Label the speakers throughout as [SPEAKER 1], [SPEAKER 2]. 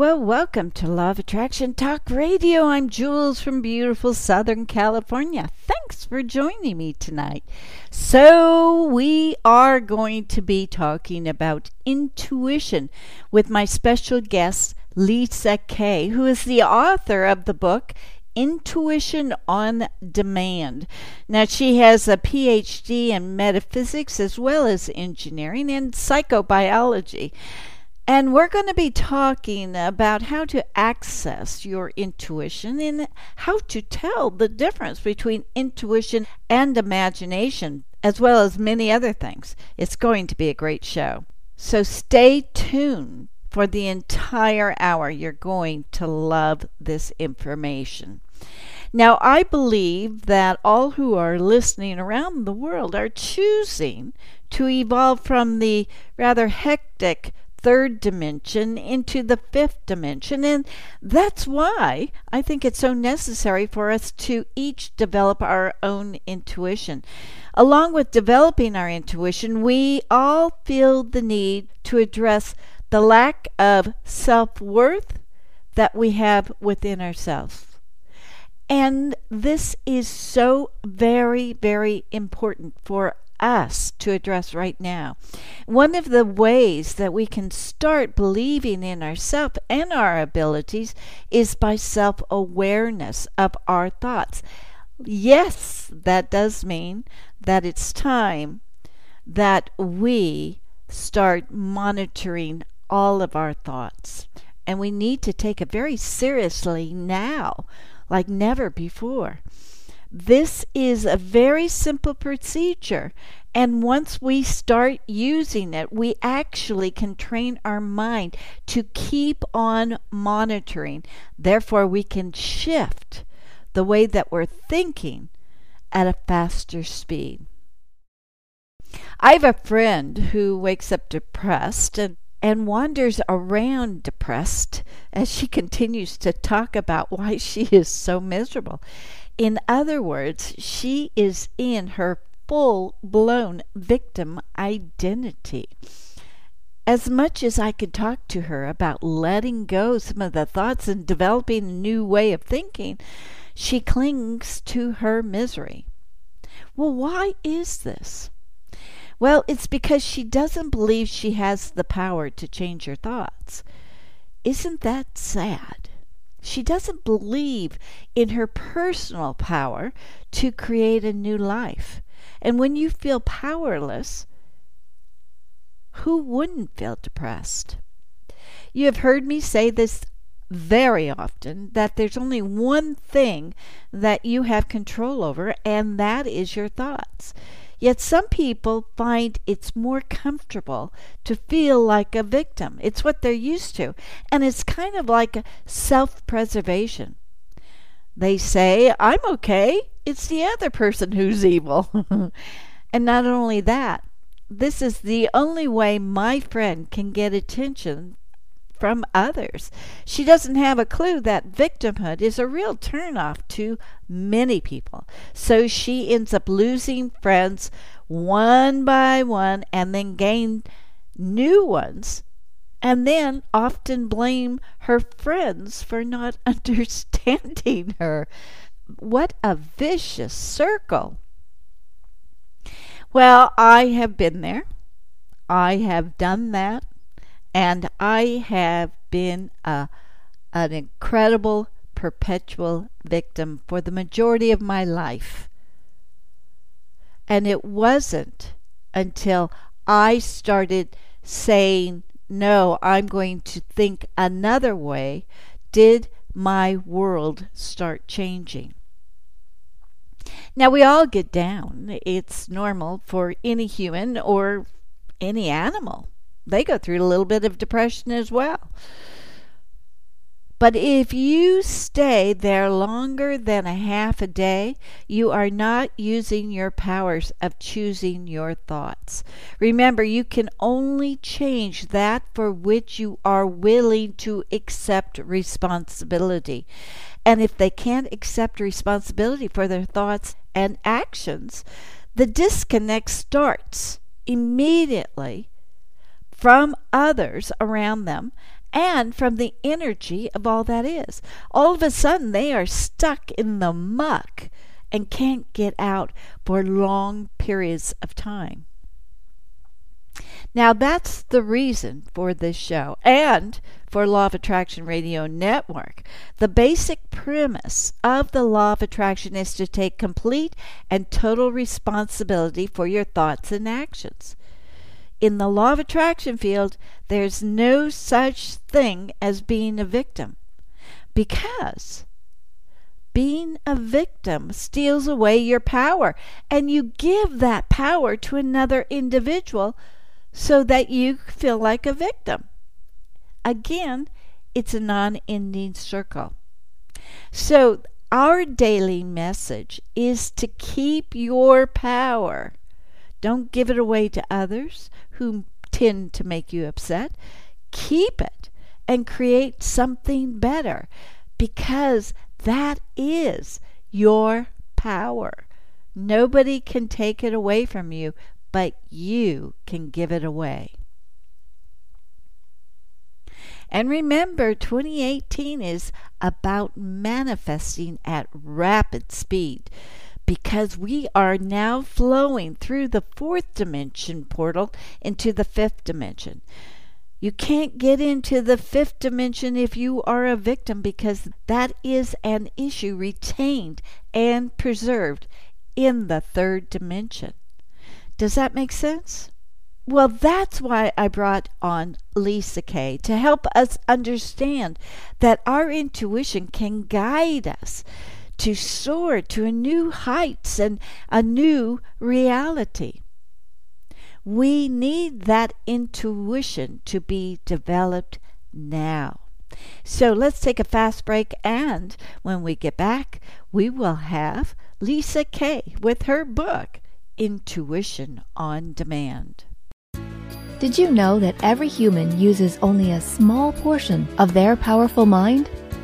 [SPEAKER 1] Well, welcome to Law of Attraction Talk Radio. I'm Jewels from beautiful Southern California. Thanks for joining me tonight. So, we are going to be talking about intuition with my special guest, Lisa Kay, who is the author of the book Intuition on Demand. Now, she has a PhD in metaphysics as well as engineering and psychobiology. And we're going to be talking about how to access your intuition and how to tell the difference between intuition and imagination, as well as many other things. It's going to be a great show. So stay tuned for the entire hour. You're going to love this information. Now, I believe that all who are listening around the world are choosing to evolve from the rather hectic third dimension into the fifth dimension. And that's why I think it's so necessary for us to each develop our own intuition. Along with developing our intuition, we all feel the need to address the lack of self worth that we have within ourselves. And this is so very, very important for us to address right now. One of the ways that we can start believing in ourselves and our abilities is by self awareness of our thoughts. Yes, that does mean that it's time that we start monitoring all of our thoughts. And we need to take it very seriously now, like never before. This is a very simple procedure. And once we start using it, we actually can train our mind to keep on monitoring. Therefore, we can shift the way that we're thinking at a faster speed. I have a friend who wakes up depressed and, and wanders around depressed as she continues to talk about why she is so miserable. In other words, she is in her full blown victim identity. As much as I could talk to her about letting go some of the thoughts and developing a new way of thinking, she clings to her misery. Well, why is this? Well, it's because she doesn't believe she has the power to change her thoughts. Isn't that sad? She doesn't believe in her personal power to create a new life. And when you feel powerless, who wouldn't feel depressed? You have heard me say this very often that there's only one thing that you have control over, and that is your thoughts. Yet some people find it's more comfortable to feel like a victim. It's what they're used to. And it's kind of like self preservation. They say, I'm okay. It's the other person who's evil. and not only that, this is the only way my friend can get attention from others. She doesn't have a clue that victimhood is a real turnoff to many people. So she ends up losing friends one by one and then gain new ones and then often blame her friends for not understanding her. What a vicious circle. Well, I have been there. I have done that and I have been a, an incredible perpetual victim for the majority of my life. And it wasn't until I started saying, no, I'm going to think another way, did my world start changing. Now, we all get down. It's normal for any human or any animal they go through a little bit of depression as well. But if you stay there longer than a half a day, you are not using your powers of choosing your thoughts. Remember, you can only change that for which you are willing to accept responsibility. And if they can't accept responsibility for their thoughts and actions, the disconnect starts immediately from others around them and from the energy of all that is. All of a sudden, they are stuck in the muck and can't get out for long periods of time. Now, that's the reason for this show and for Law of Attraction Radio Network. The basic premise of the Law of Attraction is to take complete and total responsibility for your thoughts and actions in the law of attraction field, there's no such thing as being a victim because being a victim steals away your power and you give that power to another individual so that you feel like a victim. Again, it's a non ending circle. So, our daily message is to keep your power. Don't give it away to others who tend to make you upset. Keep it and create something better because that is your power. Nobody can take it away from you, but you can give it away. And remember, 2018 is about manifesting at rapid speed because we are now flowing through the fourth dimension portal into the fifth dimension. You can't get into the fifth dimension if you are a victim because that is an issue retained and preserved in the third dimension. Does that make sense? Well, that's why I brought on Lisa Kay to help us understand that our intuition can guide us to soar to new heights and a new reality. We need that intuition to be developed now. So let's take a fast break, and when we get back, we will have Lisa Kay with her book, Intuition on Demand.
[SPEAKER 2] Did you know that every human uses only a small portion of their powerful mind?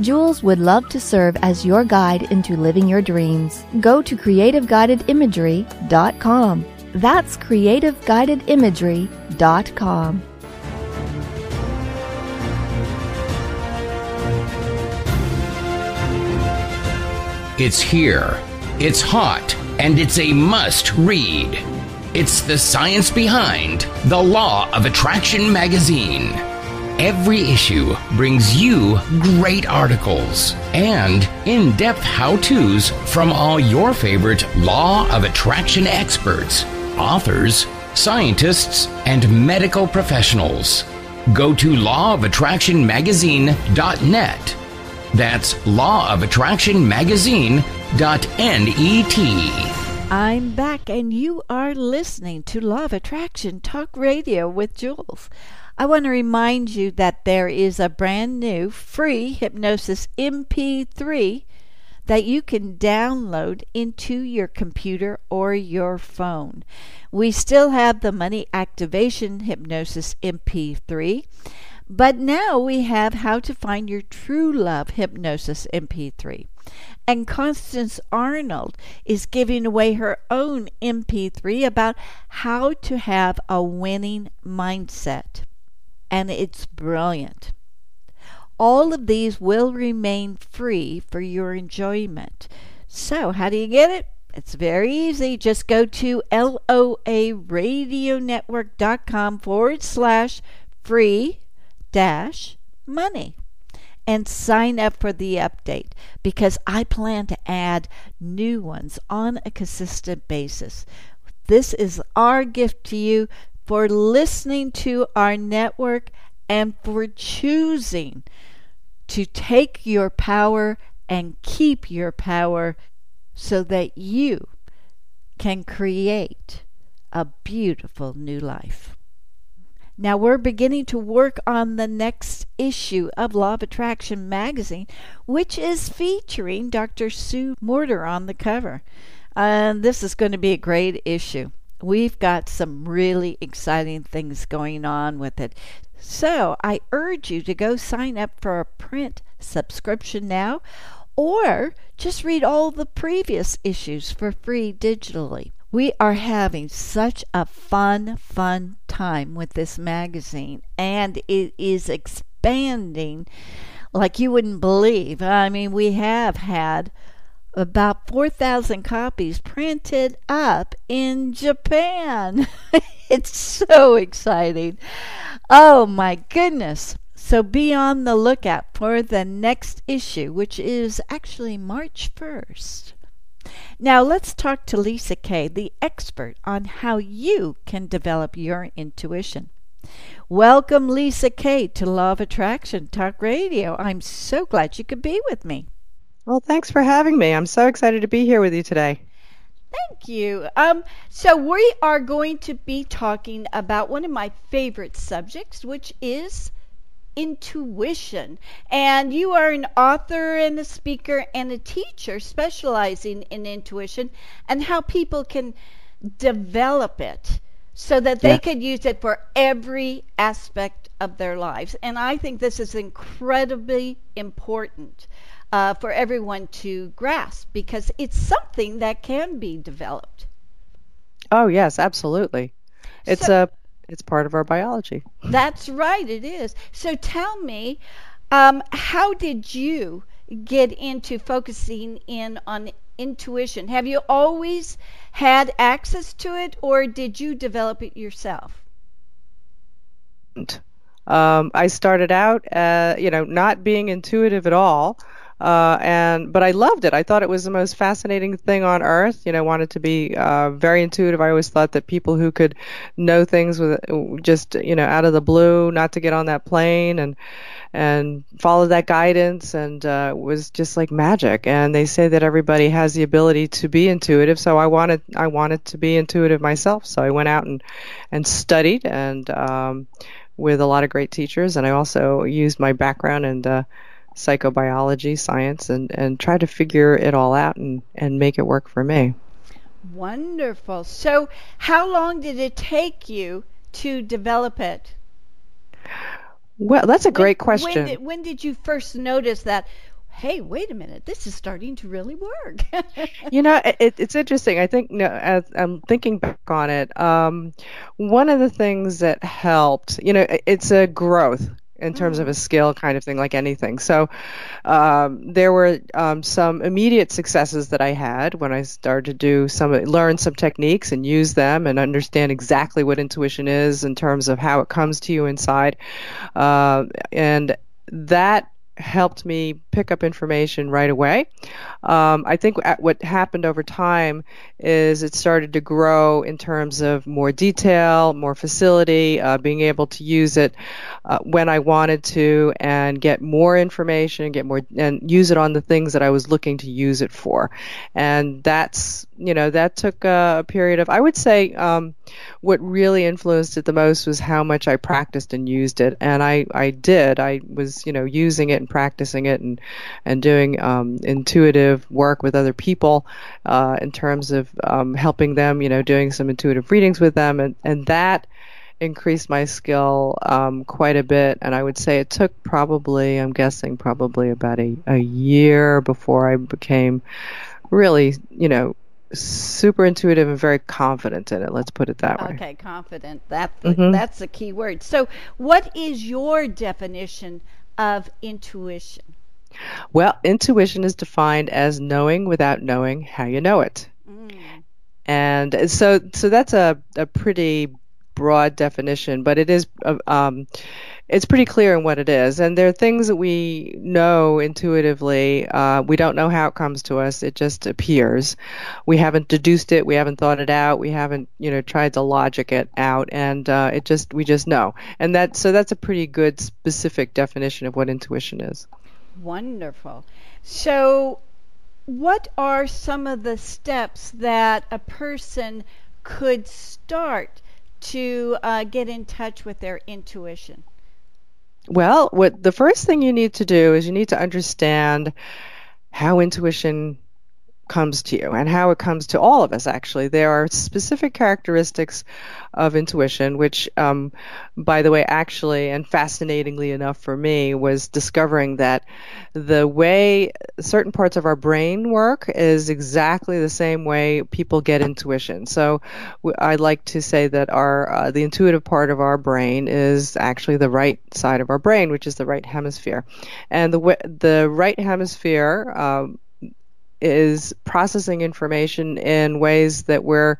[SPEAKER 2] Jewels would love to serve as your guide into living your dreams. Go to creativeguidedimagery.com. That's creativeguidedimagery.com.
[SPEAKER 3] It's here, it's hot, and it's a must read. It's the science behind The Law of Attraction magazine. Every issue brings you great articles and in depth how to's from all your favorite law of attraction experts, authors, scientists, and medical professionals. Go to lawofattractionmagazine.net. That's lawofattractionmagazine.net.
[SPEAKER 1] I'm back, and you are listening to Law of Attraction Talk Radio with Jewels. I want to remind you that there is a brand new free hypnosis MP3 that you can download into your computer or your phone. We still have the money activation hypnosis MP3, but now we have how to find your true love hypnosis MP3. And Constance Arnold is giving away her own MP3 about how to have a winning mindset and it's brilliant. All of these will remain free for your enjoyment. So, how do you get it? It's very easy. Just go to loaradionetwork.com forward slash free dash money. and sign up for the update because I plan to add new ones on a consistent basis. This is our gift to you for listening to our network and for choosing to take your power and keep your power so that you can create a beautiful new life. Now we're beginning to work on the next issue of Law of Attraction magazine, which is featuring Dr. Sue Morter on the cover. And this is going to be a great issue. We've got some really exciting things going on with it. So I urge you to go sign up for a print subscription now or just read all the previous issues for free digitally. We are having such a fun, fun time with this magazine, and it is expanding like you wouldn't believe. I mean, we have had about 4,000 copies printed up in Japan. it's so exciting. Oh my goodness. So be on the lookout for the next issue, which is actually March 1st. Now let's talk to Lisa Kay, the expert on how you can develop your intuition. Welcome, Lisa Kay, to Law of Attraction Talk Radio. I'm so glad you could be with me.
[SPEAKER 4] Well, thanks for having me. I'm so excited to be here with you today.
[SPEAKER 1] Thank you. Um, so, we are going to be talking about one of my favorite subjects, which is intuition. And you are an author and a speaker and a teacher specializing in intuition and how people can develop it so that they yeah. could use it for every aspect of their lives. And I think this is incredibly important uh, for everyone to grasp because it's something that can be developed.
[SPEAKER 4] Oh, yes, absolutely. It's so, a it's part of our biology.
[SPEAKER 1] That's right, it is. So tell me, um, how did you get into focusing in on intuition? Have you always had access to it, or did you develop it yourself?
[SPEAKER 4] Um, I started out, uh, you know, not being intuitive at all. Uh, and but I loved it. I thought it was the most fascinating thing on earth. You know, I wanted to be uh, very intuitive. I always thought that people who could know things with just you know out of the blue, not to get on that plane and and follow that guidance, and uh, was just like magic. And they say that everybody has the ability to be intuitive. So I wanted I wanted to be intuitive myself. So I went out and and studied and. Um, with a lot of great teachers, and I also used my background and uh, psychobiology, science, and, and try to figure it all out and, and make it work for me.
[SPEAKER 1] Wonderful. So, how long did it take you to develop it?
[SPEAKER 4] Well, that's a great question.
[SPEAKER 1] When did, when did you first notice that? Hey, wait a minute! This is starting to really work.
[SPEAKER 4] you know, it, it's interesting. I think, know, as I'm thinking back on it, um, one of the things that helped, you know, it's a growth in terms of a mm. skill kind of thing, like anything. So um, there were um, some immediate successes that I had when I started to do some, learn some techniques and use them and understand exactly what intuition is in terms of how it comes to you inside. Uh, and that helped me pick up information right away. Um, I think what happened over time is it started to grow in terms of more detail, more facility, uh, being able to use it uh, when I wanted to, and get more information, get more, and use it on the things that I was looking to use it for. And that's you know that took a period of I would say um, what really influenced it the most was how much I practiced and used it, and I I did. I was you know using it and practicing it and and doing um, intuitive work with other people uh, in terms of um, helping them you know doing some intuitive readings with them. And and that increased my skill um, quite a bit. And I would say it took probably, I'm guessing, probably about a, a year before I became really, you know, super intuitive and very confident in it. Let's put it that way.
[SPEAKER 1] Okay, confident. That mm-hmm. that's a key word. So, what is your definition of intuition?
[SPEAKER 4] Well, intuition is defined as knowing without knowing how you know it. Mm. And so so that's a a pretty broad definition, but it is uh, um, it's pretty clear in what it is. And there are things that we know intuitively. Uh, we don't know how it comes to us. It just appears. We haven't deduced it. We haven't thought it out. We haven't, you know, tried to logic it out. And uh, it just, we just know. And that, so that's a pretty good specific definition of what intuition is.
[SPEAKER 1] Wonderful. So, what are some of the steps that a person could start to uh, get in touch with their intuition?
[SPEAKER 4] Well, what the first thing you need to do is you need to understand how intuition comes to you and how it comes to all of us actually. There are specific characteristics of intuition which um, by the way actually and fascinatingly enough for me was discovering that the way certain parts of our brain work is exactly the same way people get intuition. So i like to say that our uh, the intuitive part of our brain is actually the right side of our brain which is the right hemisphere. And the the right hemisphere um, is processing information in ways that we're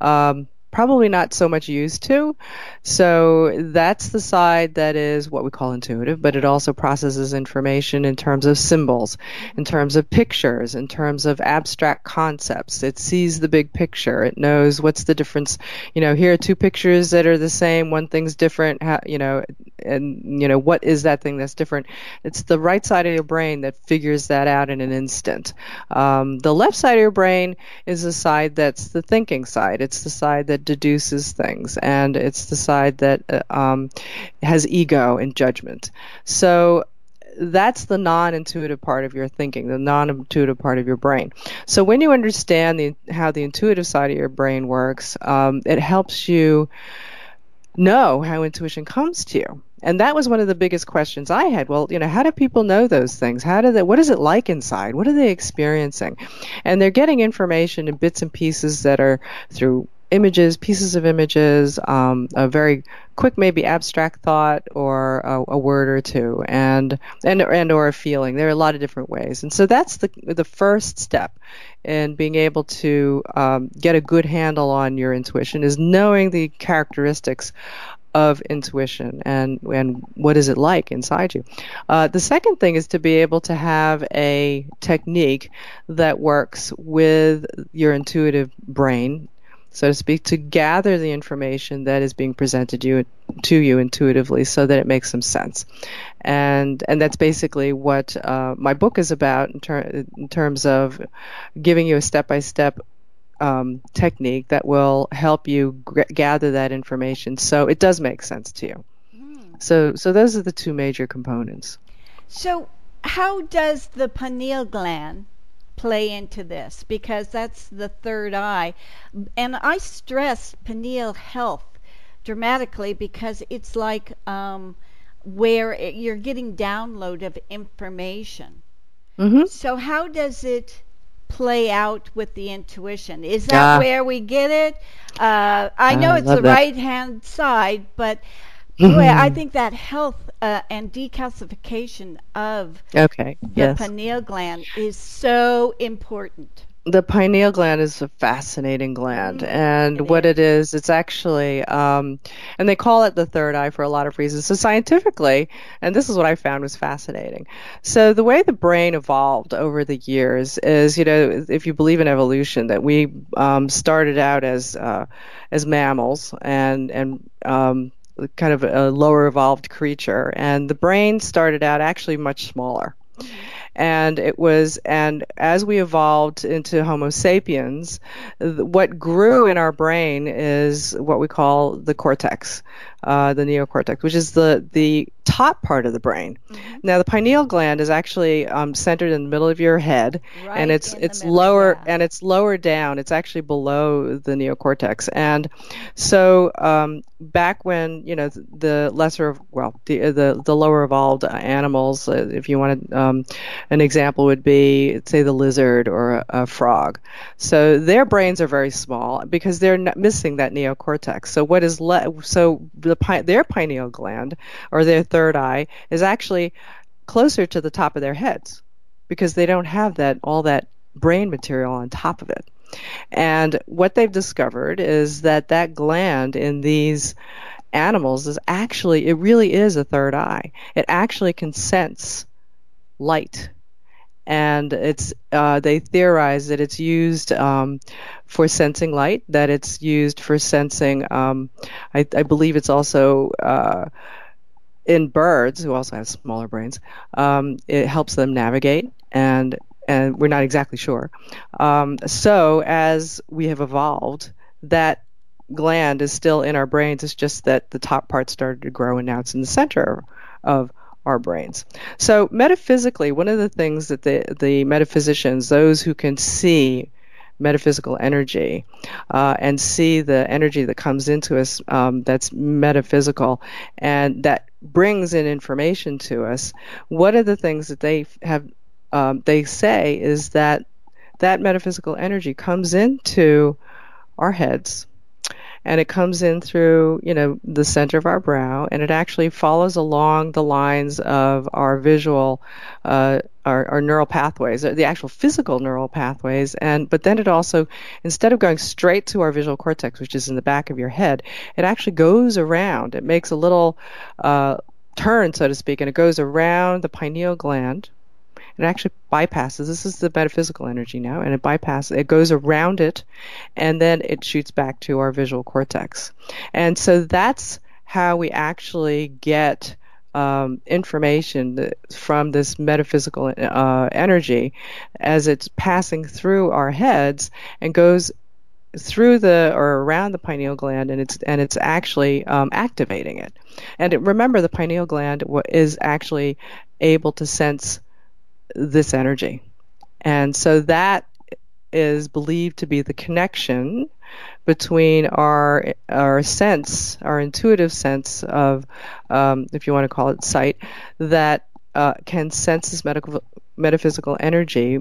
[SPEAKER 4] um, probably not so much used to. So that's the side that is what we call intuitive, but it also processes information in terms of symbols, in terms of pictures, in terms of abstract concepts. It sees the big picture. It knows what's the difference. You know, here are two pictures that are the same, one thing's different, you know, and, you know, what is that thing that's different? It's the right side of your brain that figures that out in an instant. Um, the left side of your brain is the side that's the thinking side. It's the side that deduces things, and it's the side that uh, um, has ego and judgment. So that's the non-intuitive part of your thinking, the non-intuitive part of your brain. So when you understand the, how the intuitive side of your brain works, um, it helps you know how intuition comes to you. And that was one of the biggest questions I had. Well, you know, how do people know those things? How do they, what is it like inside? What are they experiencing? And they're getting information in bits and pieces that are through images, pieces of images, um, a very quick, maybe abstract thought, or a, a, word or two, and and and or a feeling. There are a lot of different ways, and so that's the the first step in being able to um, get a good handle on your intuition is knowing the characteristics of intuition and and what is it like inside you. Uh, the second thing is to be able to have a technique that works with your intuitive brain so to speak, to gather the information that is being presented to you, to you intuitively so that it makes some sense. And, and that's basically what uh, my book is about in, ter- in, terms of giving you a step by step technique that will help you g- gather that information so it does make sense to you. Mm. So, so those are the two major components.
[SPEAKER 1] So, how does the pineal gland play into this because that's the third eye. And I stress pineal health dramatically because it's like um, where it, you're getting download of information. Mm-hmm. So how does it play out with the intuition? Is that uh, where we get it? Uh, I know it's the right hand side, but mm-hmm. I think that health uh, and decalcification of
[SPEAKER 4] okay.
[SPEAKER 1] the
[SPEAKER 4] yes.
[SPEAKER 1] pineal gland is so important.
[SPEAKER 4] The pineal gland is a fascinating gland, mm-hmm. and it what is. it is, it's actually, um, and they call it the third eye for a lot of reasons. So scientifically, and this is what I found was fascinating. So the way the brain evolved over the years is, you know, if you believe in evolution, that we um, started out as uh, as mammals, and and um, kind of a lower evolved creature, and the brain started out actually much smaller. Mm-hmm. And it was, and as we evolved into Homo sapiens, what grew in our brain is what we call the cortex, uh, the neocortex, which is the the top part of the brain. Mm-hmm. Now, the pineal gland is actually um, centered in the middle of your head,
[SPEAKER 1] right
[SPEAKER 4] and it's it's lower and it's lower down. It's actually below the neocortex, and so um, back when you know the lesser, well, the the, the lower evolved animals, uh, if you wanted um, an example, would be say the lizard or a, a frog. So their brains are very small because they're missing that neocortex. So what is le- so the their pineal gland or their third eye is actually closer to the top of their heads because they don't have that all that brain material on top of it. And what they've discovered is that that gland in these animals is actually, it really is a third eye. It actually can sense light. And it's uh, they theorize that it's used um, for sensing light, that it's used for sensing. Um, I, I, believe it's also uh, in birds who also have smaller brains. Um, it helps them navigate, and and we're not exactly sure. Um, so as we have evolved, that gland is still in our brains. It's just that the top part started to grow, and now it's in the center of our brains. So metaphysically, one of the things that the the metaphysicians, those who can see metaphysical energy uh, and see the energy that comes into us um, that's metaphysical and that brings in information to us. One of the things that they have um, they say is that that metaphysical energy comes into our heads and it comes in through you know the center of our brow and it actually follows along the lines of our visual uh, our, our neural pathways the actual physical neural pathways and but then it also instead of going straight to our visual cortex which is in the back of your head it actually goes around. It makes a little uh, turn so to speak and it goes around the pineal gland it actually bypasses. This is the metaphysical energy now, and it bypasses. It goes around it, and then it shoots back to our visual cortex. And so that's how we actually get um, information from this metaphysical uh, energy as it's passing through our heads and goes through the or around the pineal gland and it's and it's actually um, activating it and it, remember the pineal gland is actually able to sense this energy. And so that is believed to be the connection between our our sense, our intuitive sense of, um, if you want to call it sight, that uh, can sense this medical, metaphysical energy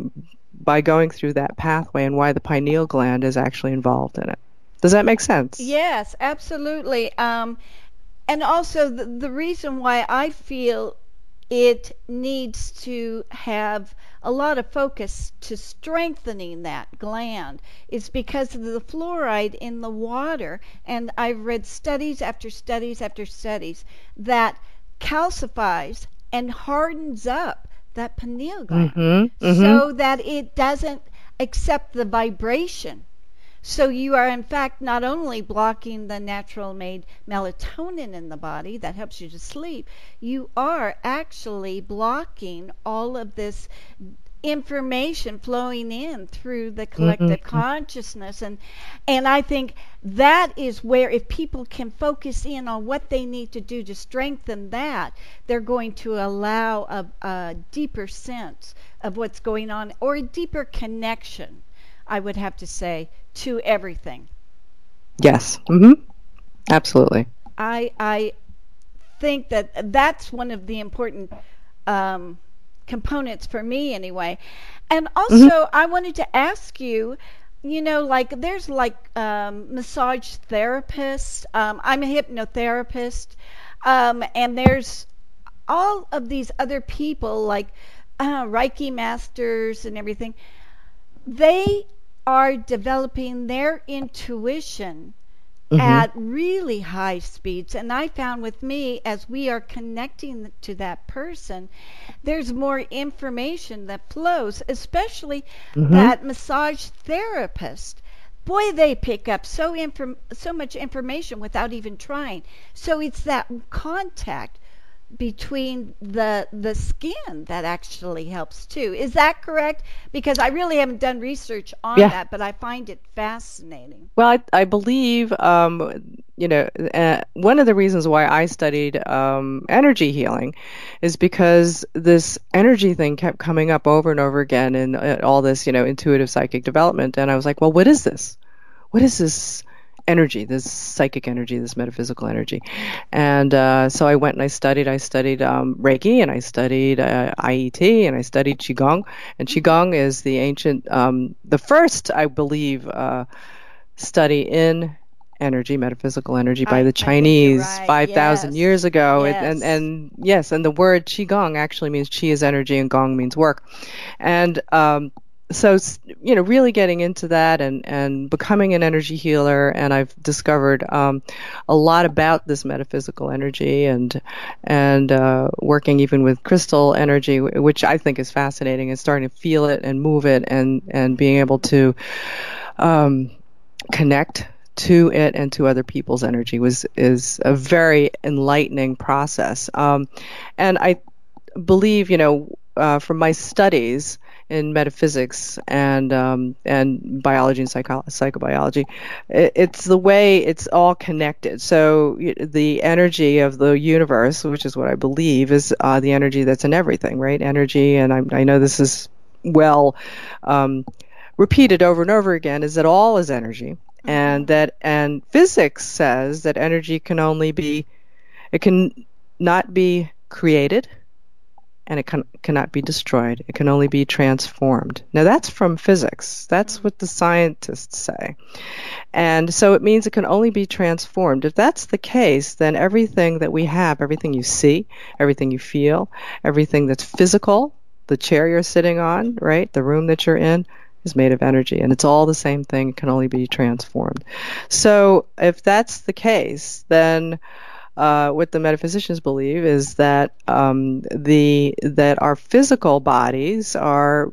[SPEAKER 4] by going through that pathway, and why the pineal gland is actually involved in it. Does that make sense?
[SPEAKER 1] Yes, absolutely. Um, and also the, the reason why I feel it needs to have a lot of focus to strengthening that gland is because of the fluoride in the water and I've read studies after studies after studies that calcifies and hardens up that pineal gland
[SPEAKER 4] mm-hmm, mm-hmm.
[SPEAKER 1] so that it doesn't accept the vibration so you are, in fact, not only blocking the natural made melatonin in the body that helps you to sleep, you are actually blocking all of this information flowing in through the collective mm-hmm. consciousness and and I think that is where if people can focus in on what they need to do to strengthen that they're going to allow a, a deeper sense of what's going on or a deeper connection I would have to say to everything.
[SPEAKER 4] Yes. Mm-hmm. Absolutely.
[SPEAKER 1] I I think that that's one of the important um, components for me anyway. And also, mm-hmm. I wanted to ask you. You know, like there's like um, massage therapists. Um, I'm a hypnotherapist, um, and there's all of these other people like uh, Reiki masters and everything. They are developing their intuition mm-hmm. at really high speeds. And I found with me, as we are connecting to that person, there's more information that flows, especially mm-hmm. that massage therapist. Boy, they pick up so inform- so much information without even trying. So it's that contact between the the skin that actually helps too. Is that correct? Because I really haven't done research on yeah. that, but I find it fascinating.
[SPEAKER 4] Well, I, I believe um, you know uh, one of the reasons why I studied um, energy healing is because this energy thing kept coming up over and over again in uh, all this you know intuitive psychic development, and I was like, well, what is this? What is this? Energy, this psychic energy, this metaphysical energy. And uh, so I went and I studied. I studied um, Reiki and I studied uh, IET and I studied Qigong. And Qigong is the ancient, um, the first, I believe, uh, study in energy, metaphysical energy, by I, the Chinese right. 5,000 yes. years ago.
[SPEAKER 1] Yes.
[SPEAKER 4] And, and, and, yes, and the word Qigong actually means Qi is energy and Gong means work. And um, so you know really getting into that and and becoming an energy healer and i've discovered um, a lot about this metaphysical energy and and uh, working even with crystal energy which i think is fascinating and starting to feel it and move it and and being able to um, connect to it and to other people's energy was is a very enlightening process. Um, and i believe you know uh, from my studies in metaphysics and um, and biology and psycho- psychobiology. It, it's the way it's all connected. So the energy of the universe, which is what I believe, is uh, the energy that's in everything, right? Energy, and I, I know this is well um, repeated over and over again, is that all is energy, and mm-hmm. that and physics says that energy can only be, it can not be created and it can, cannot be destroyed. It can only be transformed. Now, that's from physics. That's what the scientists say. And so it means it can only be transformed. If that's the case, then everything that we have, everything you see, everything you feel, everything that's physical, the chair you're sitting on, right, the room that you're in, is made of energy and it's all the same thing it can only be transformed so if that's the case then uh, what the metaphysicians believe is that um, the that our physical bodies are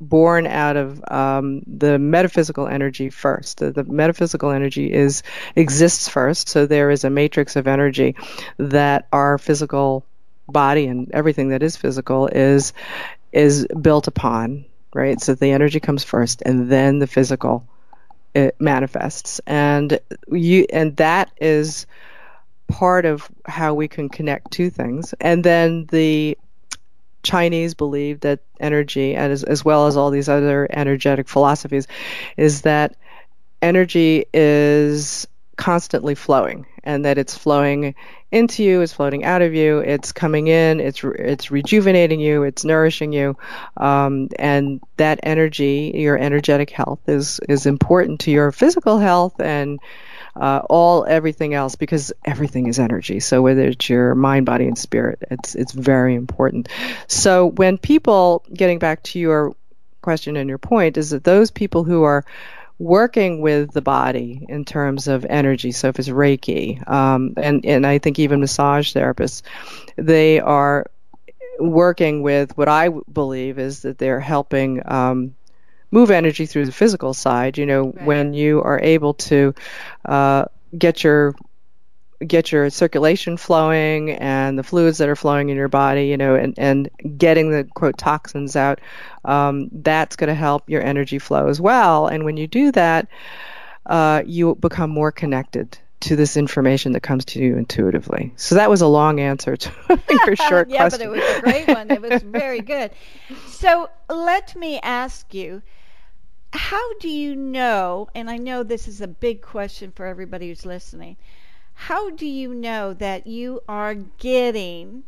[SPEAKER 4] born out of um, the metaphysical energy first. The, the, metaphysical energy is exists first, so there is a matrix of energy that our physical body and everything that is physical is is built upon. Right, so the energy comes first, and then the physical it manifests, and you and that is part of how we can connect to things. And then the Chinese believe that energy, as, as well as all these other energetic philosophies, is that energy is constantly flowing and that it's flowing into you, it's floating out of you, it's coming in, it's it's rejuvenating you, it's nourishing you, um, and that energy, your energetic health, is is important to your physical health and uh, all everything else because everything is energy. So whether it's your mind, body, and spirit, it's it's very important. So when people, getting back to your question and your point, is that those people who are working with the body in terms of energy. So if it's Reiki, um, and and I think even massage therapists, they are working with what I believe is that they're helping um, move energy through the physical side. You know, right. when you are able to uh, get your get your circulation flowing and the fluids that are flowing in your body, you know, and, and getting the quote toxins out, um, that's going to help your energy flow as well. And when you do that, uh, you become more connected to this information that comes to you intuitively. So that was a long answer to your short
[SPEAKER 1] yeah,
[SPEAKER 4] question.
[SPEAKER 1] Yeah, but it was a great one. It was very good. So let me ask you how do you know, and I know this is a big question for everybody who's listening, how do you know that you are getting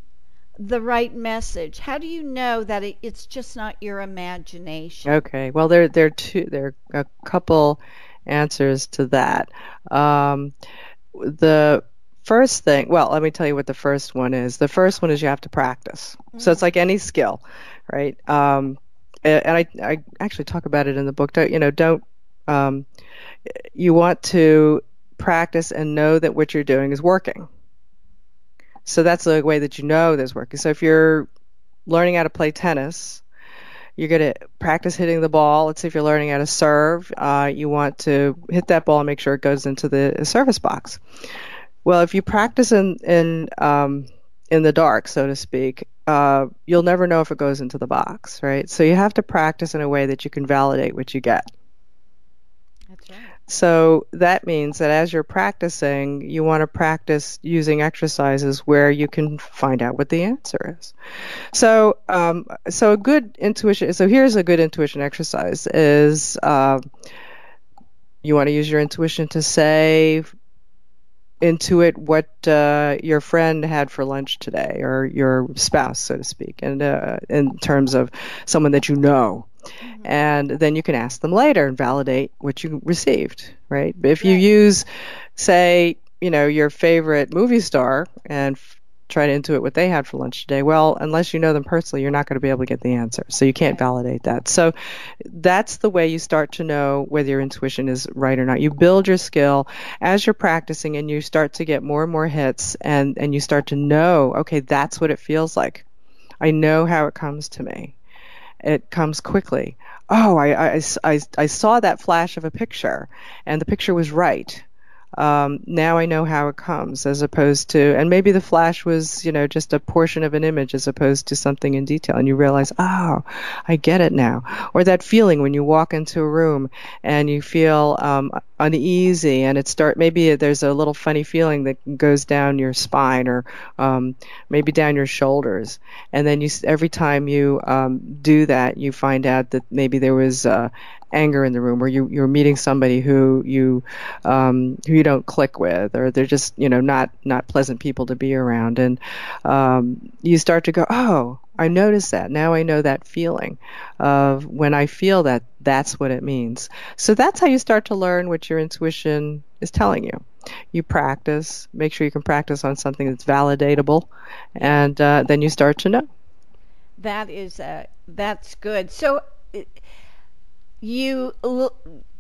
[SPEAKER 1] the right message? How do you know that it, it's just not your imagination?
[SPEAKER 4] Okay, well there there are two there are a couple answers to that. Um, the first thing, well, let me tell you what the first one is. The first one is you have to practice. Mm-hmm. So it's like any skill, right? Um, and I, I actually talk about it in the book. Don't you know? Don't um, you want to practice and know that what you're doing is working? So that's the way that you know that's working. So if you're learning how to play tennis, you're going to practice hitting the ball. Let's say if you're learning how to serve, uh, you want to hit that ball and make sure it goes into the service box. Well, if you practice in in um, in the dark, so to speak, uh, you'll never know if it goes into the box, right? So you have to practice in a way that you can validate what you get.
[SPEAKER 1] That's right.
[SPEAKER 4] So that means that as you're practicing, you want to practice using exercises where you can find out what the answer is. So, um, so a good intuition. So here's a good intuition exercise: is uh, you want to use your intuition to say intuit what uh, your friend had for lunch today or your spouse, so to speak, and uh, in terms of someone that you know. Mm-hmm. And then you can ask them later and validate what you received, right? If you use, say, you know, your favorite movie star and try to intuit what they had for lunch today. Well, unless you know them personally, you're not going to be able to get the answer. So you can't validate that. So that's the way you start to know whether your intuition is right or not. You build your skill as you're practicing and you start to get more and more hits and, and you start to know, okay, that's what it feels like. I know how it comes to me. It comes quickly. Oh, I, I, I, I saw that flash of a picture and the picture was right um, now I know how it comes, as opposed to, and maybe the flash was, you know, just a portion of an image as opposed to something in detail, and you realize, oh, I get it now. Or that feeling when you walk into a room and you feel um, uneasy, and it start maybe there's a little funny feeling that goes down your spine or um, maybe down your shoulders, and then you every time you um, do that, you find out that maybe there was uh, anger in the room, or you you're meeting somebody who you um, who you don't click with, or they're just you know not not pleasant people to be around, and um, you start to go, oh, I notice that now. I know that feeling of when I feel that. That's what it means. So that's how you start to learn what your intuition is telling you. You practice, make sure you can practice on something that's validatable, and uh, then you start to know.
[SPEAKER 1] That is uh, that's good. So you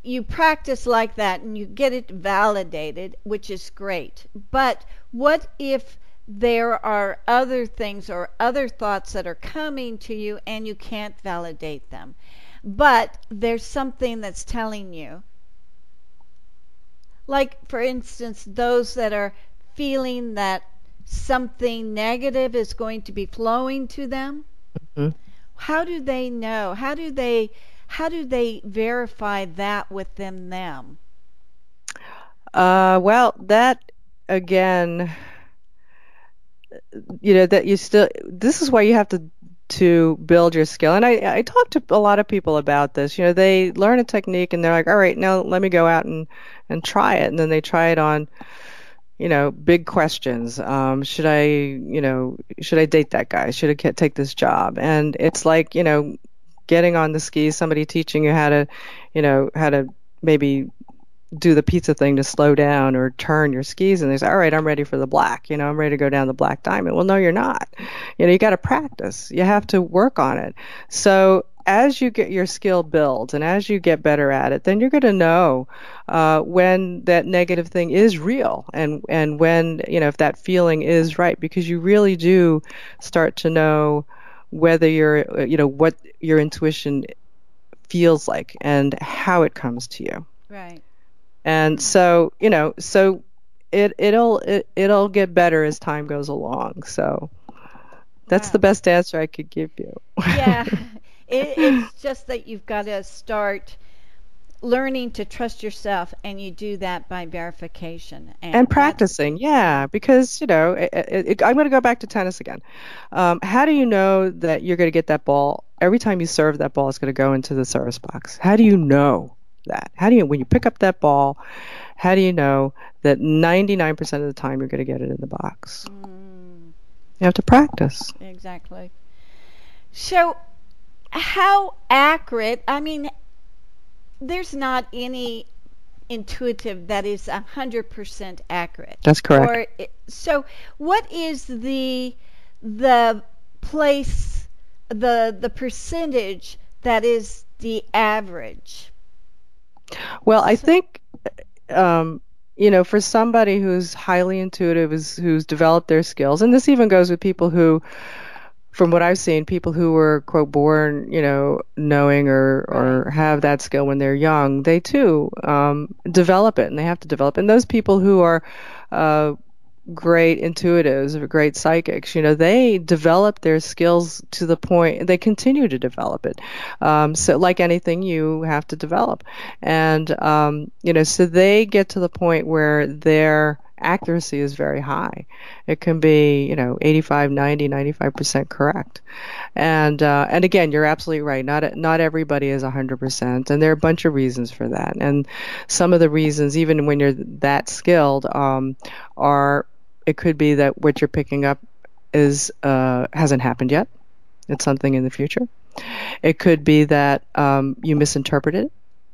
[SPEAKER 1] you practice like that and you get it validated, which is great. But what if there are other things or other thoughts that are coming to you and you can't validate them? But there's something that's telling you. Like, for instance, those that are feeling that something negative is going to be flowing to them. Mm-hmm. How do they know? How do they how do they verify that within them?
[SPEAKER 4] Uh, well, that again, you know, that you still. This is why you have to to build your skill. And I I talk to a lot of people about this. You know, they learn a technique and they're like, all right, now let me go out and and try it, and then they try it on you know, big questions. Um, should I, you know, should I date that guy? Should I take this job? And it's like, you know, getting on the skis, somebody teaching you how to, you know, how to maybe do the pizza thing to slow down or turn your skis and they say, all right, I'm ready for the black. You know, I'm ready to go down the black diamond. Well, no, you're not. You know, you got to practice. You have to work on it. So as you get your skill built and as you get better at it, then you're going to know uh, when that negative thing is real and and when you know if that feeling is right because you really do start to know whether you're, you know, what your intuition feels like and how it comes to you.
[SPEAKER 1] Right.
[SPEAKER 4] And so, you know, so it it'll it, it'll get better as time goes along. So that's wow. the best answer I could give you.
[SPEAKER 1] yeah. It, it's just that you've got to start learning to trust yourself and you do that by verification.
[SPEAKER 4] And, and practicing yeah because you know it, it, i'm going to go back to tennis again. Um, how do you know that you're going to get that ball? Every time you serve that ball it's going to go into the service box. How do you know that? How do you when you pick up that ball how do you know that 99% of the time you're going to get it in the box? Mm. you have to practice.
[SPEAKER 1] Exactly. So how accurate i mean there's not any intuitive that is 100% accurate.
[SPEAKER 4] That's correct.
[SPEAKER 1] Or, so what is the the place the the percentage that is the average?
[SPEAKER 4] Well, I think um, you know, for somebody who's highly intuitive, who's, who's developed their skills, and this even goes with people who from what I've seen, people who were quote born, you know, knowing or or have that skill when they're young, they too um, develop it, and they have to develop. And those people who are uh, great intuitives or great psychics, you know, they develop their skills to the point they continue to develop it. Um, so, like anything, you have to develop, and um, you know, so they get to the point where they're accuracy is very high. It can be, you know, 85, 90, 95% correct. And, uh, and again, you're absolutely right. Not, not everybody is 100%. And there are a bunch of reasons for that. And some of the reasons, even when you're that skilled, um, are, it could be that what you're picking up is, uh, hasn't happened yet. It's something in the future. It could be that, um, you misinterpreted it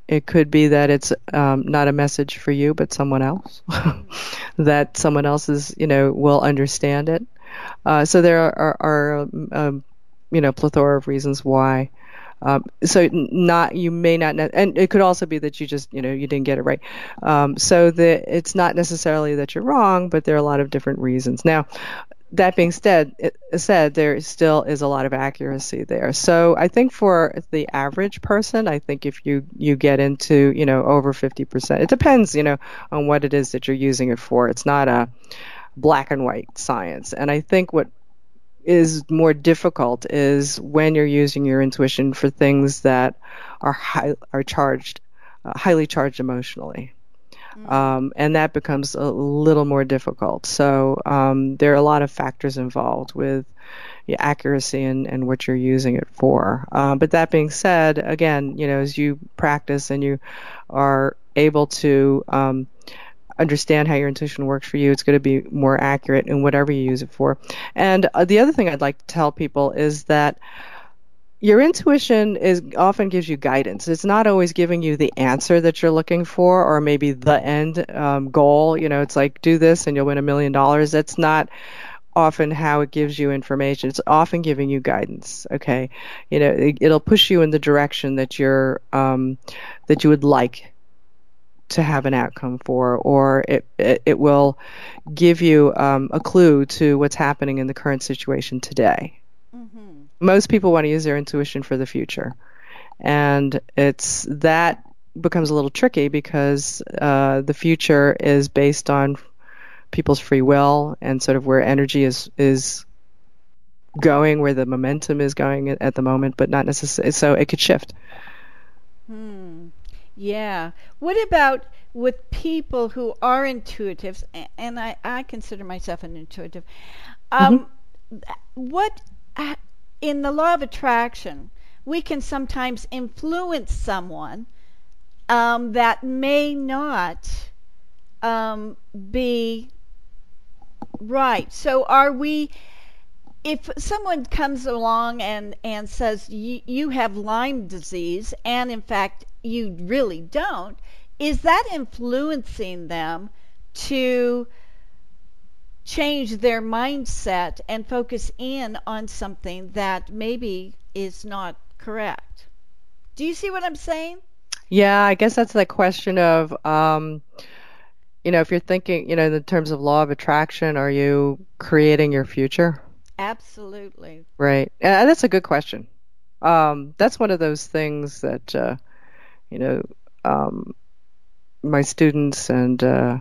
[SPEAKER 4] it could be that it's um, not a message for you, but someone else. that someone else is, you know, will understand it. Uh, so there are, are um, um, you know, plethora of reasons why. Um, so not you may not, and it could also be that you just you know you didn't get it right. Um, so that it's not necessarily that you're wrong, but there are a lot of different reasons. Now, that being said, said there still is a lot of accuracy there. So I think for the average person, I think if you you get into you know over 50%, it depends you know on what it is that you're using it for. It's not a black and white science. And I think what is more difficult is when you're using your intuition for things that are high, are charged, uh, highly charged emotionally. Mm-hmm. Um, and that becomes a little more difficult. So um, there are a lot of factors involved with accuracy and, and what you're using it for. Uh, but that being said, again, you know, as you practice and you are able to um, understand how your intuition works for you. It's going to be more accurate in whatever you use it for. And uh, the other thing I'd like to tell people is that your intuition is often gives you guidance. It's not always giving you the answer that you're looking for, or maybe the end um, goal. You know, it's like do this and you'll win a million dollars. That's not often how it gives you information. It's often giving you guidance. Okay, you know, it, will push you in the direction that you're um, that you would like to have an outcome for, or it it, it will give you um, a clue to what's happening in the current situation today. Mm-hmm. Most people want to use their intuition for the future, and it's that becomes a little tricky because uh, the future is based on people's free will and sort of where energy is is going, where the momentum is going at, the moment, but not necessarily. So it could shift.
[SPEAKER 1] Hmm. Yeah. What about with people who are intuitives, and I, I consider myself an intuitive, um, mm-hmm. what uh, in the law of attraction, we can sometimes influence someone um, that may not um, be right. So are we if someone comes along and, and says you have Lyme disease, and in fact you really don't, is that influencing them to change their mindset and focus in on something that maybe is not correct? Do you see what I'm saying?
[SPEAKER 4] Yeah, I guess that's the question of, um, you know, if you're thinking, you know, in terms of law of attraction, are you creating your future?
[SPEAKER 1] Absolutely.
[SPEAKER 4] Right. And that's a good question. Um, that's one of those things that, uh, you know, um, my students and uh,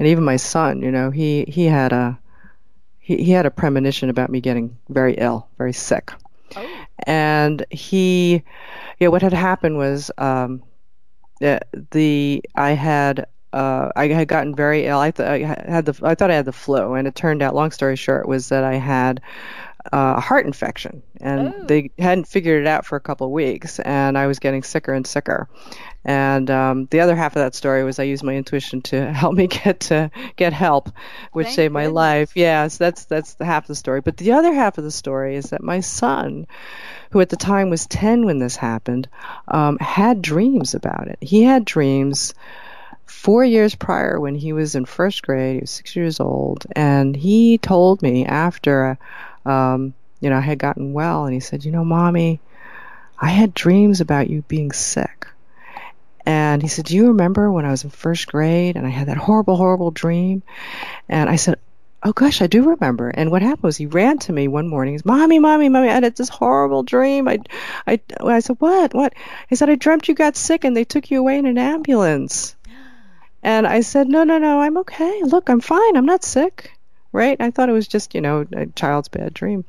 [SPEAKER 4] and even my son, you know, he he had a he, he had a premonition about me getting very ill, very sick. Oh. And he, yeah, what had happened was um, the, the I had uh, I had gotten very ill. I, th- I had the I thought I had the flu, and it turned out, long story short, was that I had uh, a heart infection, and oh. they hadn't figured it out for a couple of weeks, and I was getting sicker and sicker. And um, the other half of that story was I used my intuition to help me get to get help, which
[SPEAKER 1] Thank
[SPEAKER 4] saved my
[SPEAKER 1] goodness.
[SPEAKER 4] life. Yeah, so that's that's the half of the story. But the other half of the story is that my son, who at the time was ten when this happened, um, had dreams about it. He had dreams four years prior when he was in first grade. He was six years old, and he told me after, um, you know, I had gotten well, and he said, "You know, mommy, I had dreams about you being sick." And he said, "Do you remember when I was in first grade and I had that horrible, horrible dream?" And I said, Oh gosh, I do remember. And what happened was he ran to me one morning. He's, "Mommy, mommy, mommy! I had this horrible dream." I, I, I said, "What? What?" He said, "I dreamt you got sick and they took you away in an ambulance." And I said, no, no, no, I'm okay. Look, I'm fine. I'm not sick. Right? I thought it was just, you know, a child's bad dream.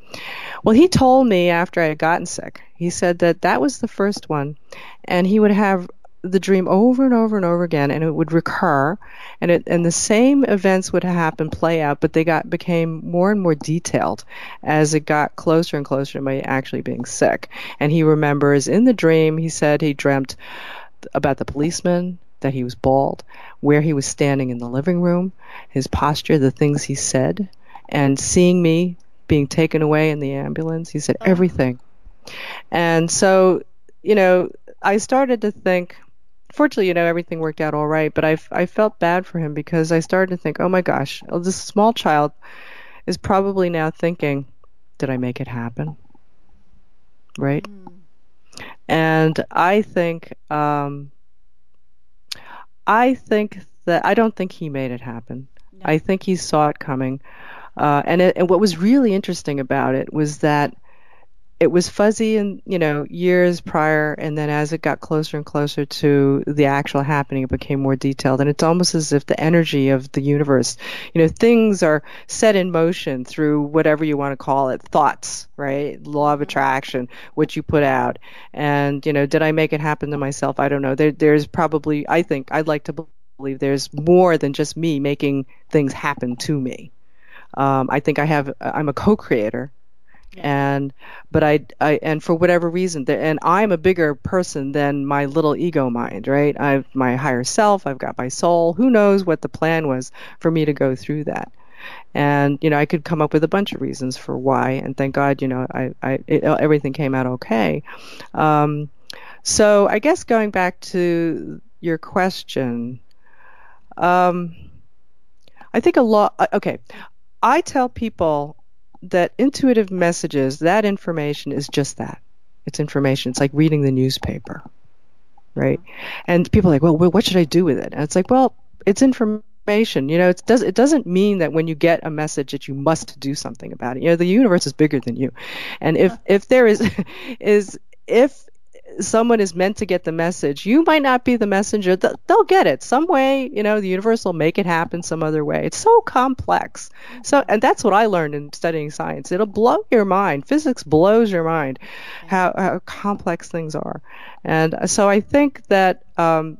[SPEAKER 4] Well, he told me after I had gotten sick, he said that that was the first one. And he would have the dream over and over and over again and it would recur and it and the same events would happen play out but they got became more and more detailed as it got closer and closer to me actually being sick and he remembers in the dream he said he dreamt about the policeman that he was bald, where he was standing in the living room, his posture, the things he said, and seeing me being taken away in the ambulance. He said uh-huh. everything. And so, you know, I started to think, fortunately, you know, everything worked out all right, but I, I felt bad for him because I started to think, oh my gosh, oh, this small child is probably now thinking, did I make it happen? Right? Mm. And I think, um, I think that I don't think he made it happen. No. I think he saw it coming. Uh, and, it, and what was really interesting about it was that it was fuzzy in you know years prior and then as it got closer and closer to the actual happening it became more detailed and it's almost as if the energy of the universe you know things are set in motion through whatever you want to call it thoughts right? Law of attraction what you put out. And you know did i make it happen to myself? I don't know. There, there's probably i think i'd like to believe there's more than just me making things happen to me. Um, i think i have i'm a co-creator and but I, I and for whatever reason and i'm a bigger person than my little ego mind right? I've my higher self i've got my soul. Who knows what the plan was for me to go through that? And you know i could come up with a bunch of reasons for why and thank god you know i, I it, everything came out okay. Um, so i guess going back to your question um, i think a lot okay. I tell people that intuitive messages, that information is just that. It's information. It's like reading the newspaper, right? And people are like, well, what should I do with it? And it's like, well, it's information. You know, it does it doesn't mean that when you get a message that you must do something about it. You know, the universe is bigger than you, and if if there is is if someone is meant to get the message. You might not be the messenger. They'll get it some way. You know, the universe will make it happen some other way. It's so complex. So, and that's what I learned in studying science. It'll blow your mind. Physics blows your mind how, how complex things are. And so I think that um,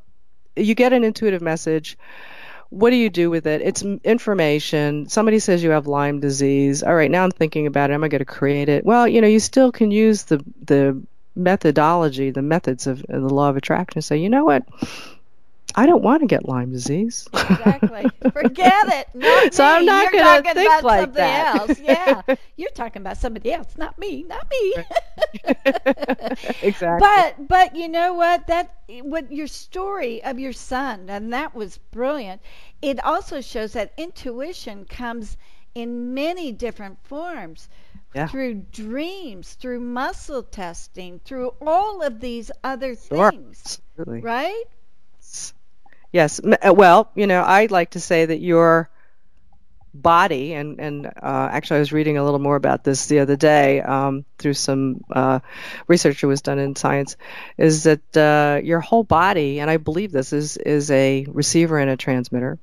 [SPEAKER 4] you get an intuitive message what do you do with it? It's information. Somebody says you have Lyme disease. All right, now I'm thinking about it. Am I going to create it? Well, you know, you still can use the the methodology, the methods of, the law of attraction, say, you know what? I don't want to get Lyme disease.
[SPEAKER 1] exactly. Forget it. Not
[SPEAKER 4] so
[SPEAKER 1] me.
[SPEAKER 4] I'm not
[SPEAKER 1] going
[SPEAKER 4] to think like
[SPEAKER 1] somebody
[SPEAKER 4] that.
[SPEAKER 1] Else. Yeah. You're talking about somebody else, not me, not me.
[SPEAKER 4] exactly.
[SPEAKER 1] But but you know what? That what your story of your son, and that was brilliant. It also shows that intuition comes in many different forms
[SPEAKER 4] yeah.
[SPEAKER 1] through dreams, through muscle testing, through all of these other
[SPEAKER 4] sure.
[SPEAKER 1] things.
[SPEAKER 4] Absolutely.
[SPEAKER 1] Right?
[SPEAKER 4] Yes. Uh, well, you know, I'd like to say that your body, and, and uh, actually I was reading a little more about this the other day um, through some uh, research that was done in science, is that uh, your whole body, and I believe this, is, is a receiver and a transmitter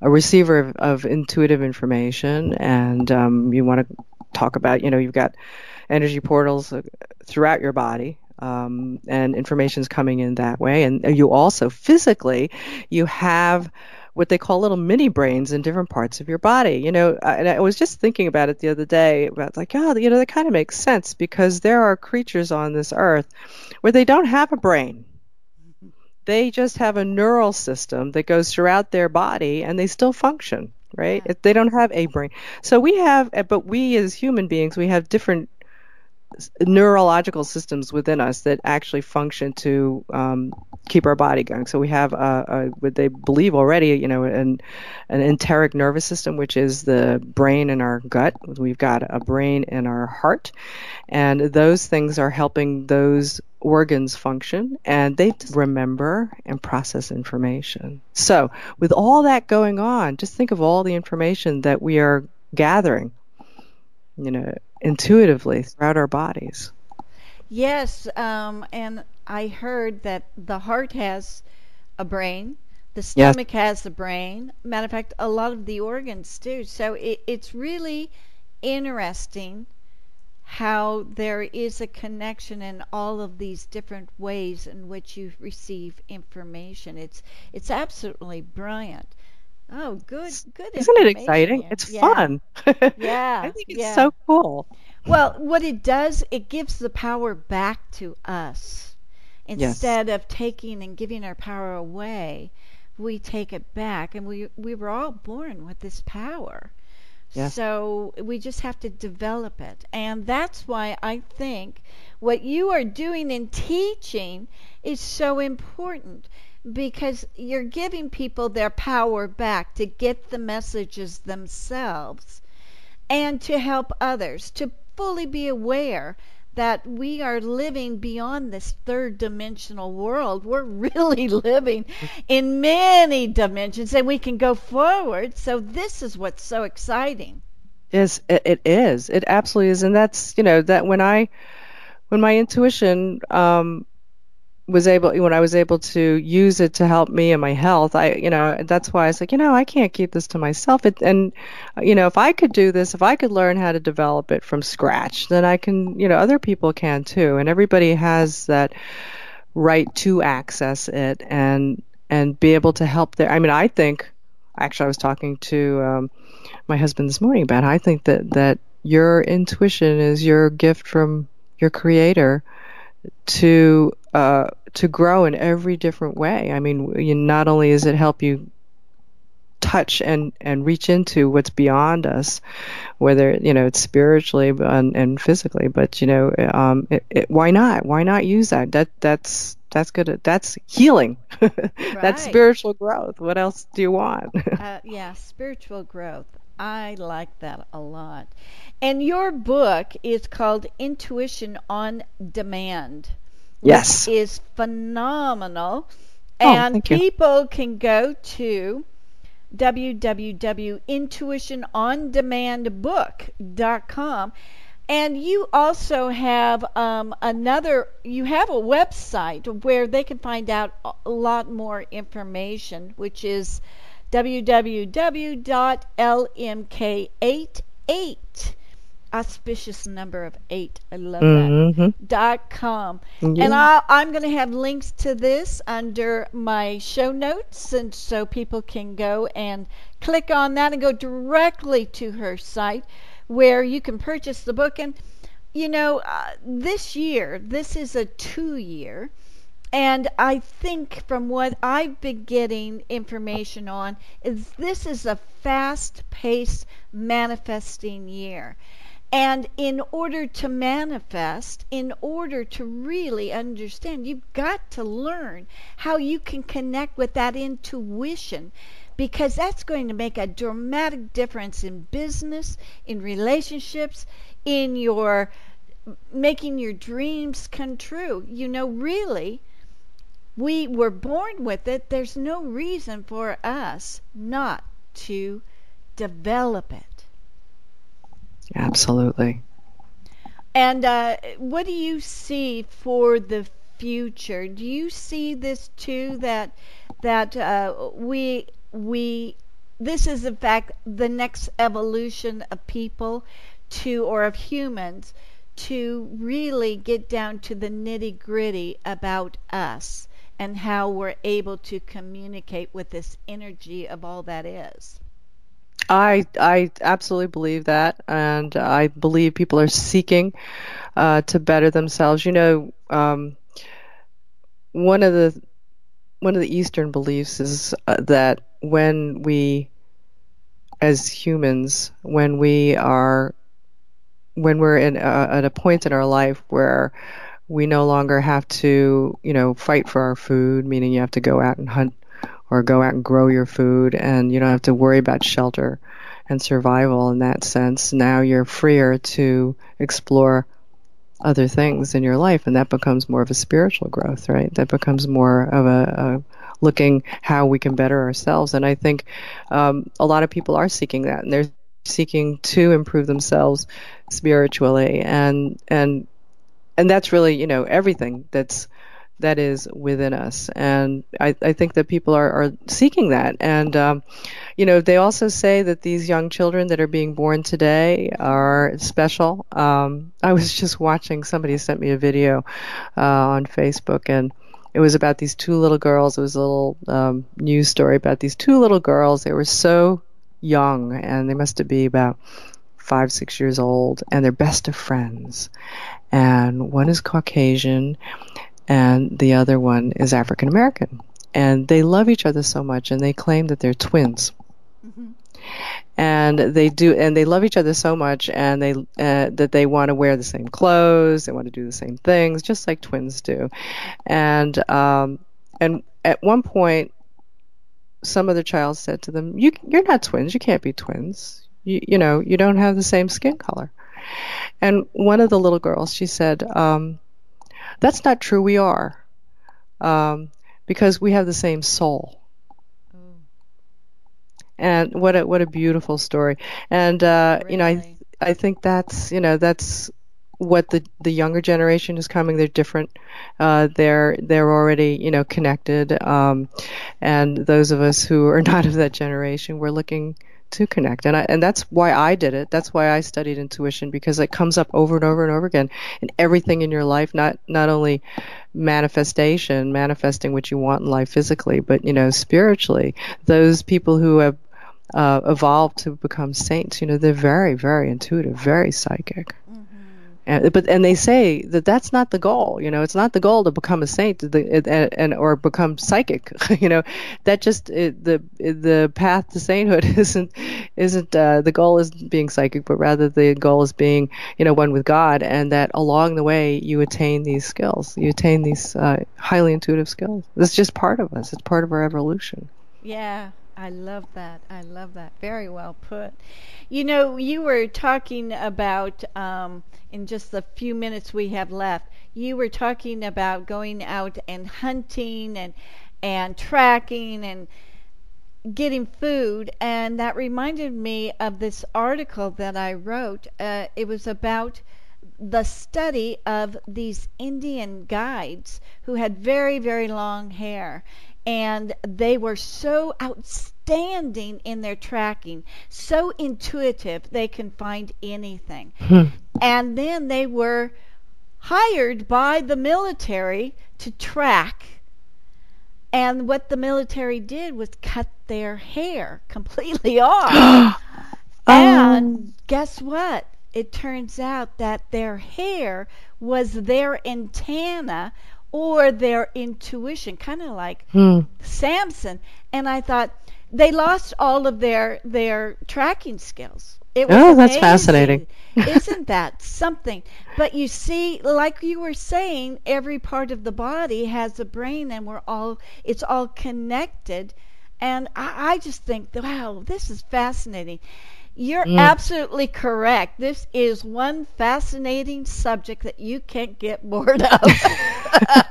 [SPEAKER 4] a receiver of, of intuitive information, and um, you want to talk about, you know, you've got energy portals uh, throughout your body. Um, and information is coming in that way, and you also physically, you have what they call little mini brains in different parts of your body. You know, and I was just thinking about it the other day about like, oh, you know, that kind of makes sense because there are creatures on this earth where they don't have a brain they just have a neural system that goes throughout their body and they still function right yeah. they don't have a brain so we have eh, but we as human beings we have different neurological systems within us that actually function to um, keep our body going. So we have a, a, what they believe already, you know, an, an enteric nervous system, which is the brain in our gut. We've got a brain in our heart, and those things are helping those organs function and they remember and process information. So, with all that going on, just think of all the information that we are gathering, you know, intuitively throughout our bodies.
[SPEAKER 1] Yes, um, and I heard that the heart has a brain, the stomach yes. has the brain. Matter of fact, a lot of the organs do. So it, it's really interesting how there is a connection in all of these different ways in which you receive information. It's it's absolutely brilliant. Oh, good, good.
[SPEAKER 4] Isn't it exciting? It's
[SPEAKER 1] yeah.
[SPEAKER 4] fun.
[SPEAKER 1] yeah,
[SPEAKER 4] I think it's
[SPEAKER 1] yeah.
[SPEAKER 4] so cool.
[SPEAKER 1] Well, what it does, it gives the power back to us. Instead
[SPEAKER 4] yes.
[SPEAKER 1] of taking and giving our power away, we take it back, and we we were all born with this power.
[SPEAKER 4] Yes.
[SPEAKER 1] So we just have to develop it. And that's why I think what you are doing in teaching is so important because you're giving people their power back to get the messages themselves and to help others to fully be aware that we are living beyond this third dimensional world. We're really living in many dimensions and we can go forward. So, this is what's so exciting.
[SPEAKER 4] Yes, it, is. It absolutely is. And that's, you know, that when I, when my intuition um, was able when I was able to use it to help me and my health, I you know that's why I was like, you know, I can't keep this to myself. It, and you know, if I could do this, if I could learn how to develop it from scratch, then I can, you know, other people can too. And everybody has that right to access it and and be able to help their. I mean, I think actually I was talking to um, my husband this morning about. I think that that your intuition is your gift from your creator to uh, to grow in every different way. I mean, you, not only does it help you touch and and reach into what's beyond us, whether you know it's spiritually and, and physically, but you know, um, it, it, why not? Why not use that? That that's that's good. That's healing. right. That's spiritual growth. What else do you want?
[SPEAKER 1] uh, yeah, spiritual growth. I like that a lot. And your book is called Intuition on Demand.
[SPEAKER 4] Yes.
[SPEAKER 1] Is phenomenal.
[SPEAKER 4] Oh,
[SPEAKER 1] and people can go to www.intuitionondemandbook.com and you also have um, another you have a website where they can find out a lot more information which is www.lmk88 auspicious number of eight. I love mm-hmm. that. Dot com. Yeah. And i I'm going to have links to this under my show notes, and so people can go and click on that and go directly to her site where you can purchase the book. And you know, uh, this year, this is a two year. And I think from what I've been getting information on is this is a fast paced manifesting year. And in order to manifest, in order to really understand, you've got to learn how you can connect with that intuition because that's going to make a dramatic difference in business, in relationships, in your making your dreams come true. You know, really, we were born with it. There's no reason for us not to develop it.
[SPEAKER 4] Absolutely.
[SPEAKER 1] And uh, what do you see for the future? Do you see this too that that uh, we we this is in fact the next evolution of people to or of humans to really get down to the nitty gritty about us and how we're able to communicate with this energy of all that is.
[SPEAKER 4] I I absolutely believe that, and I believe people are seeking uh, to better themselves. You know, um, one of the one of the Eastern beliefs is uh, that when we, as humans, when we are, when we're in at a point in our life where we no longer have to, you know, fight for our food, meaning you have to go out and hunt or go out and grow your food and you don't have to worry about shelter and survival in that sense. Now you're freer to explore other things in your life and that becomes more of a spiritual growth, right? That becomes more of a, a looking how we can better ourselves. And I think um, a lot of people are seeking that and they're seeking to improve themselves spiritually and and and that's really you know everything that's that is within us. And I, I think that people are, are seeking that. And, um, you know, they also say that these young children that are being born today are special. Um, I was just watching, somebody sent me a video uh, on Facebook, and it was about these two little girls. It was a little um, news story about these two little girls. They were so young, and they must have been about five, six years old, and they're best of friends. And one is Caucasian, and the other one is African American. And they love each other so much, and they claim that they're twins. Mm-hmm. And they do, and they love each other so much, and they uh, that they want to wear the same clothes, they want to do the same things, just like twins do. And um, and at one point, some other child said to them, "You, you're not twins. You can't be twins. you, you know, you don't have the same skin color. And one of the little girls, she said, um, that's not true. We are. Um, because we have the same soul. And what a what a beautiful story. And uh, really? you know, I I think that's you know that's what the the younger generation is coming. They're different. Uh, they're they're already you know connected. Um, and those of us who are not of that generation, we're looking to connect. And I, and that's why I did it. That's why I studied intuition because it comes up over and over and over again in everything in your life, not not only manifestation, manifesting what you want in life physically, but you know, spiritually. Those people who have uh, evolved to become saints, you know, they're very, very intuitive, very psychic. And, but and they say that that's not the goal. You know, it's not the goal to become a saint the, and, and or become psychic. You know, that just it, the the path to sainthood isn't isn't uh, the goal is being psychic, but rather the goal is being you know one with God, and that along the way you attain these skills, you attain these uh, highly intuitive skills. It's just part of us. It's part of our evolution.
[SPEAKER 1] Yeah, I love that. I love that. Very well put. You know, you were talking about, um, in just the few minutes we have left, you were talking about going out and hunting and, and tracking and getting food. And that reminded me of this article that I wrote. Uh, it was about the study of these Indian guides who had very, very long hair and they were so outstanding in their tracking, so intuitive they can find anything. Hmm. And then they were hired by the military to track. And what the military did was cut their hair completely off. and um. guess what? It turns out that their hair was their antenna or their intuition, kind of like hmm. Samson. And I thought they lost all of their their tracking skills.
[SPEAKER 4] It was oh, that's fascinating.
[SPEAKER 1] Isn't that something? But you see, like you were saying, every part of the body has a brain, and we're all it's all connected. And I, I just think, wow, this is fascinating. You're mm. absolutely correct. This is one fascinating subject that you can't get bored of.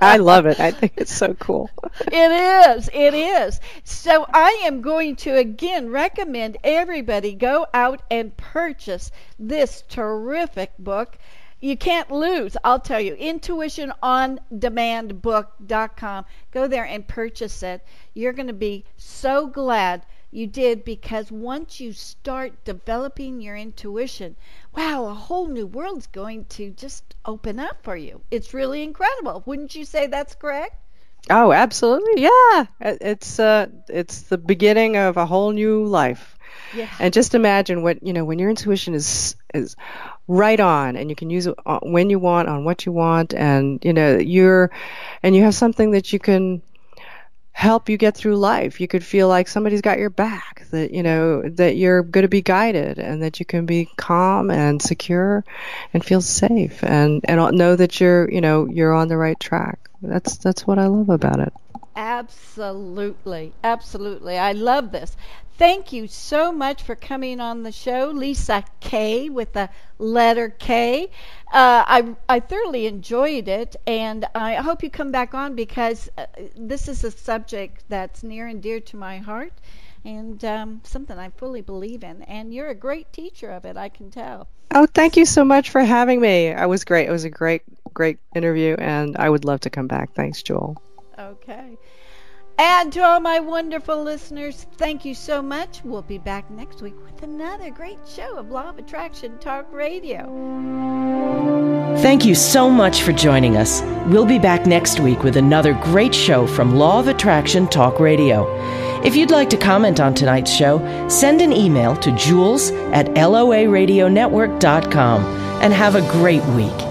[SPEAKER 4] I love it. I think it's so cool.
[SPEAKER 1] it is. It is. So I am going to again recommend everybody go out and purchase this terrific book. You can't lose, I'll tell you. IntuitionOnDemandBook.com. Go there and purchase it. You're going to be so glad you did because once you start developing your intuition, wow, a whole new world's going to just open up for you. It's really incredible. Wouldn't you say that's correct?
[SPEAKER 4] Oh, absolutely. Yeah. It's uh it's the beginning of a whole new life. Yeah. And just imagine what, you know, when your intuition is is right on and you can use it when you want on what you want and you know, you're and you have something that you can help you get through life. You could feel like somebody's got your back, that you know that you're going to be guided, and that you can be calm and secure, and feel safe, and and know that you're you know you're on the right track. That's that's what I love about it.
[SPEAKER 1] Absolutely, absolutely. I love this. Thank you so much for coming on the show, Lisa K with the letter K. Uh, I, I thoroughly enjoyed it, and I hope you come back on because uh, this is a subject that's near and dear to my heart and um, something I fully believe in. And you're a great teacher of it, I can tell.
[SPEAKER 4] Oh, thank you so much for having me. It was great. It was a great, great interview, and I would love to come back. Thanks, Jewel.
[SPEAKER 1] Okay. And to all my wonderful listeners, thank you so much. We'll be back next week with another great show of Law of Attraction Talk Radio.
[SPEAKER 5] Thank you so much for joining us. We'll be back next week with another great show from Law of Attraction Talk Radio. If you'd like to comment on tonight's show, send an email to jewels at loaradionetwork.com and have a great week.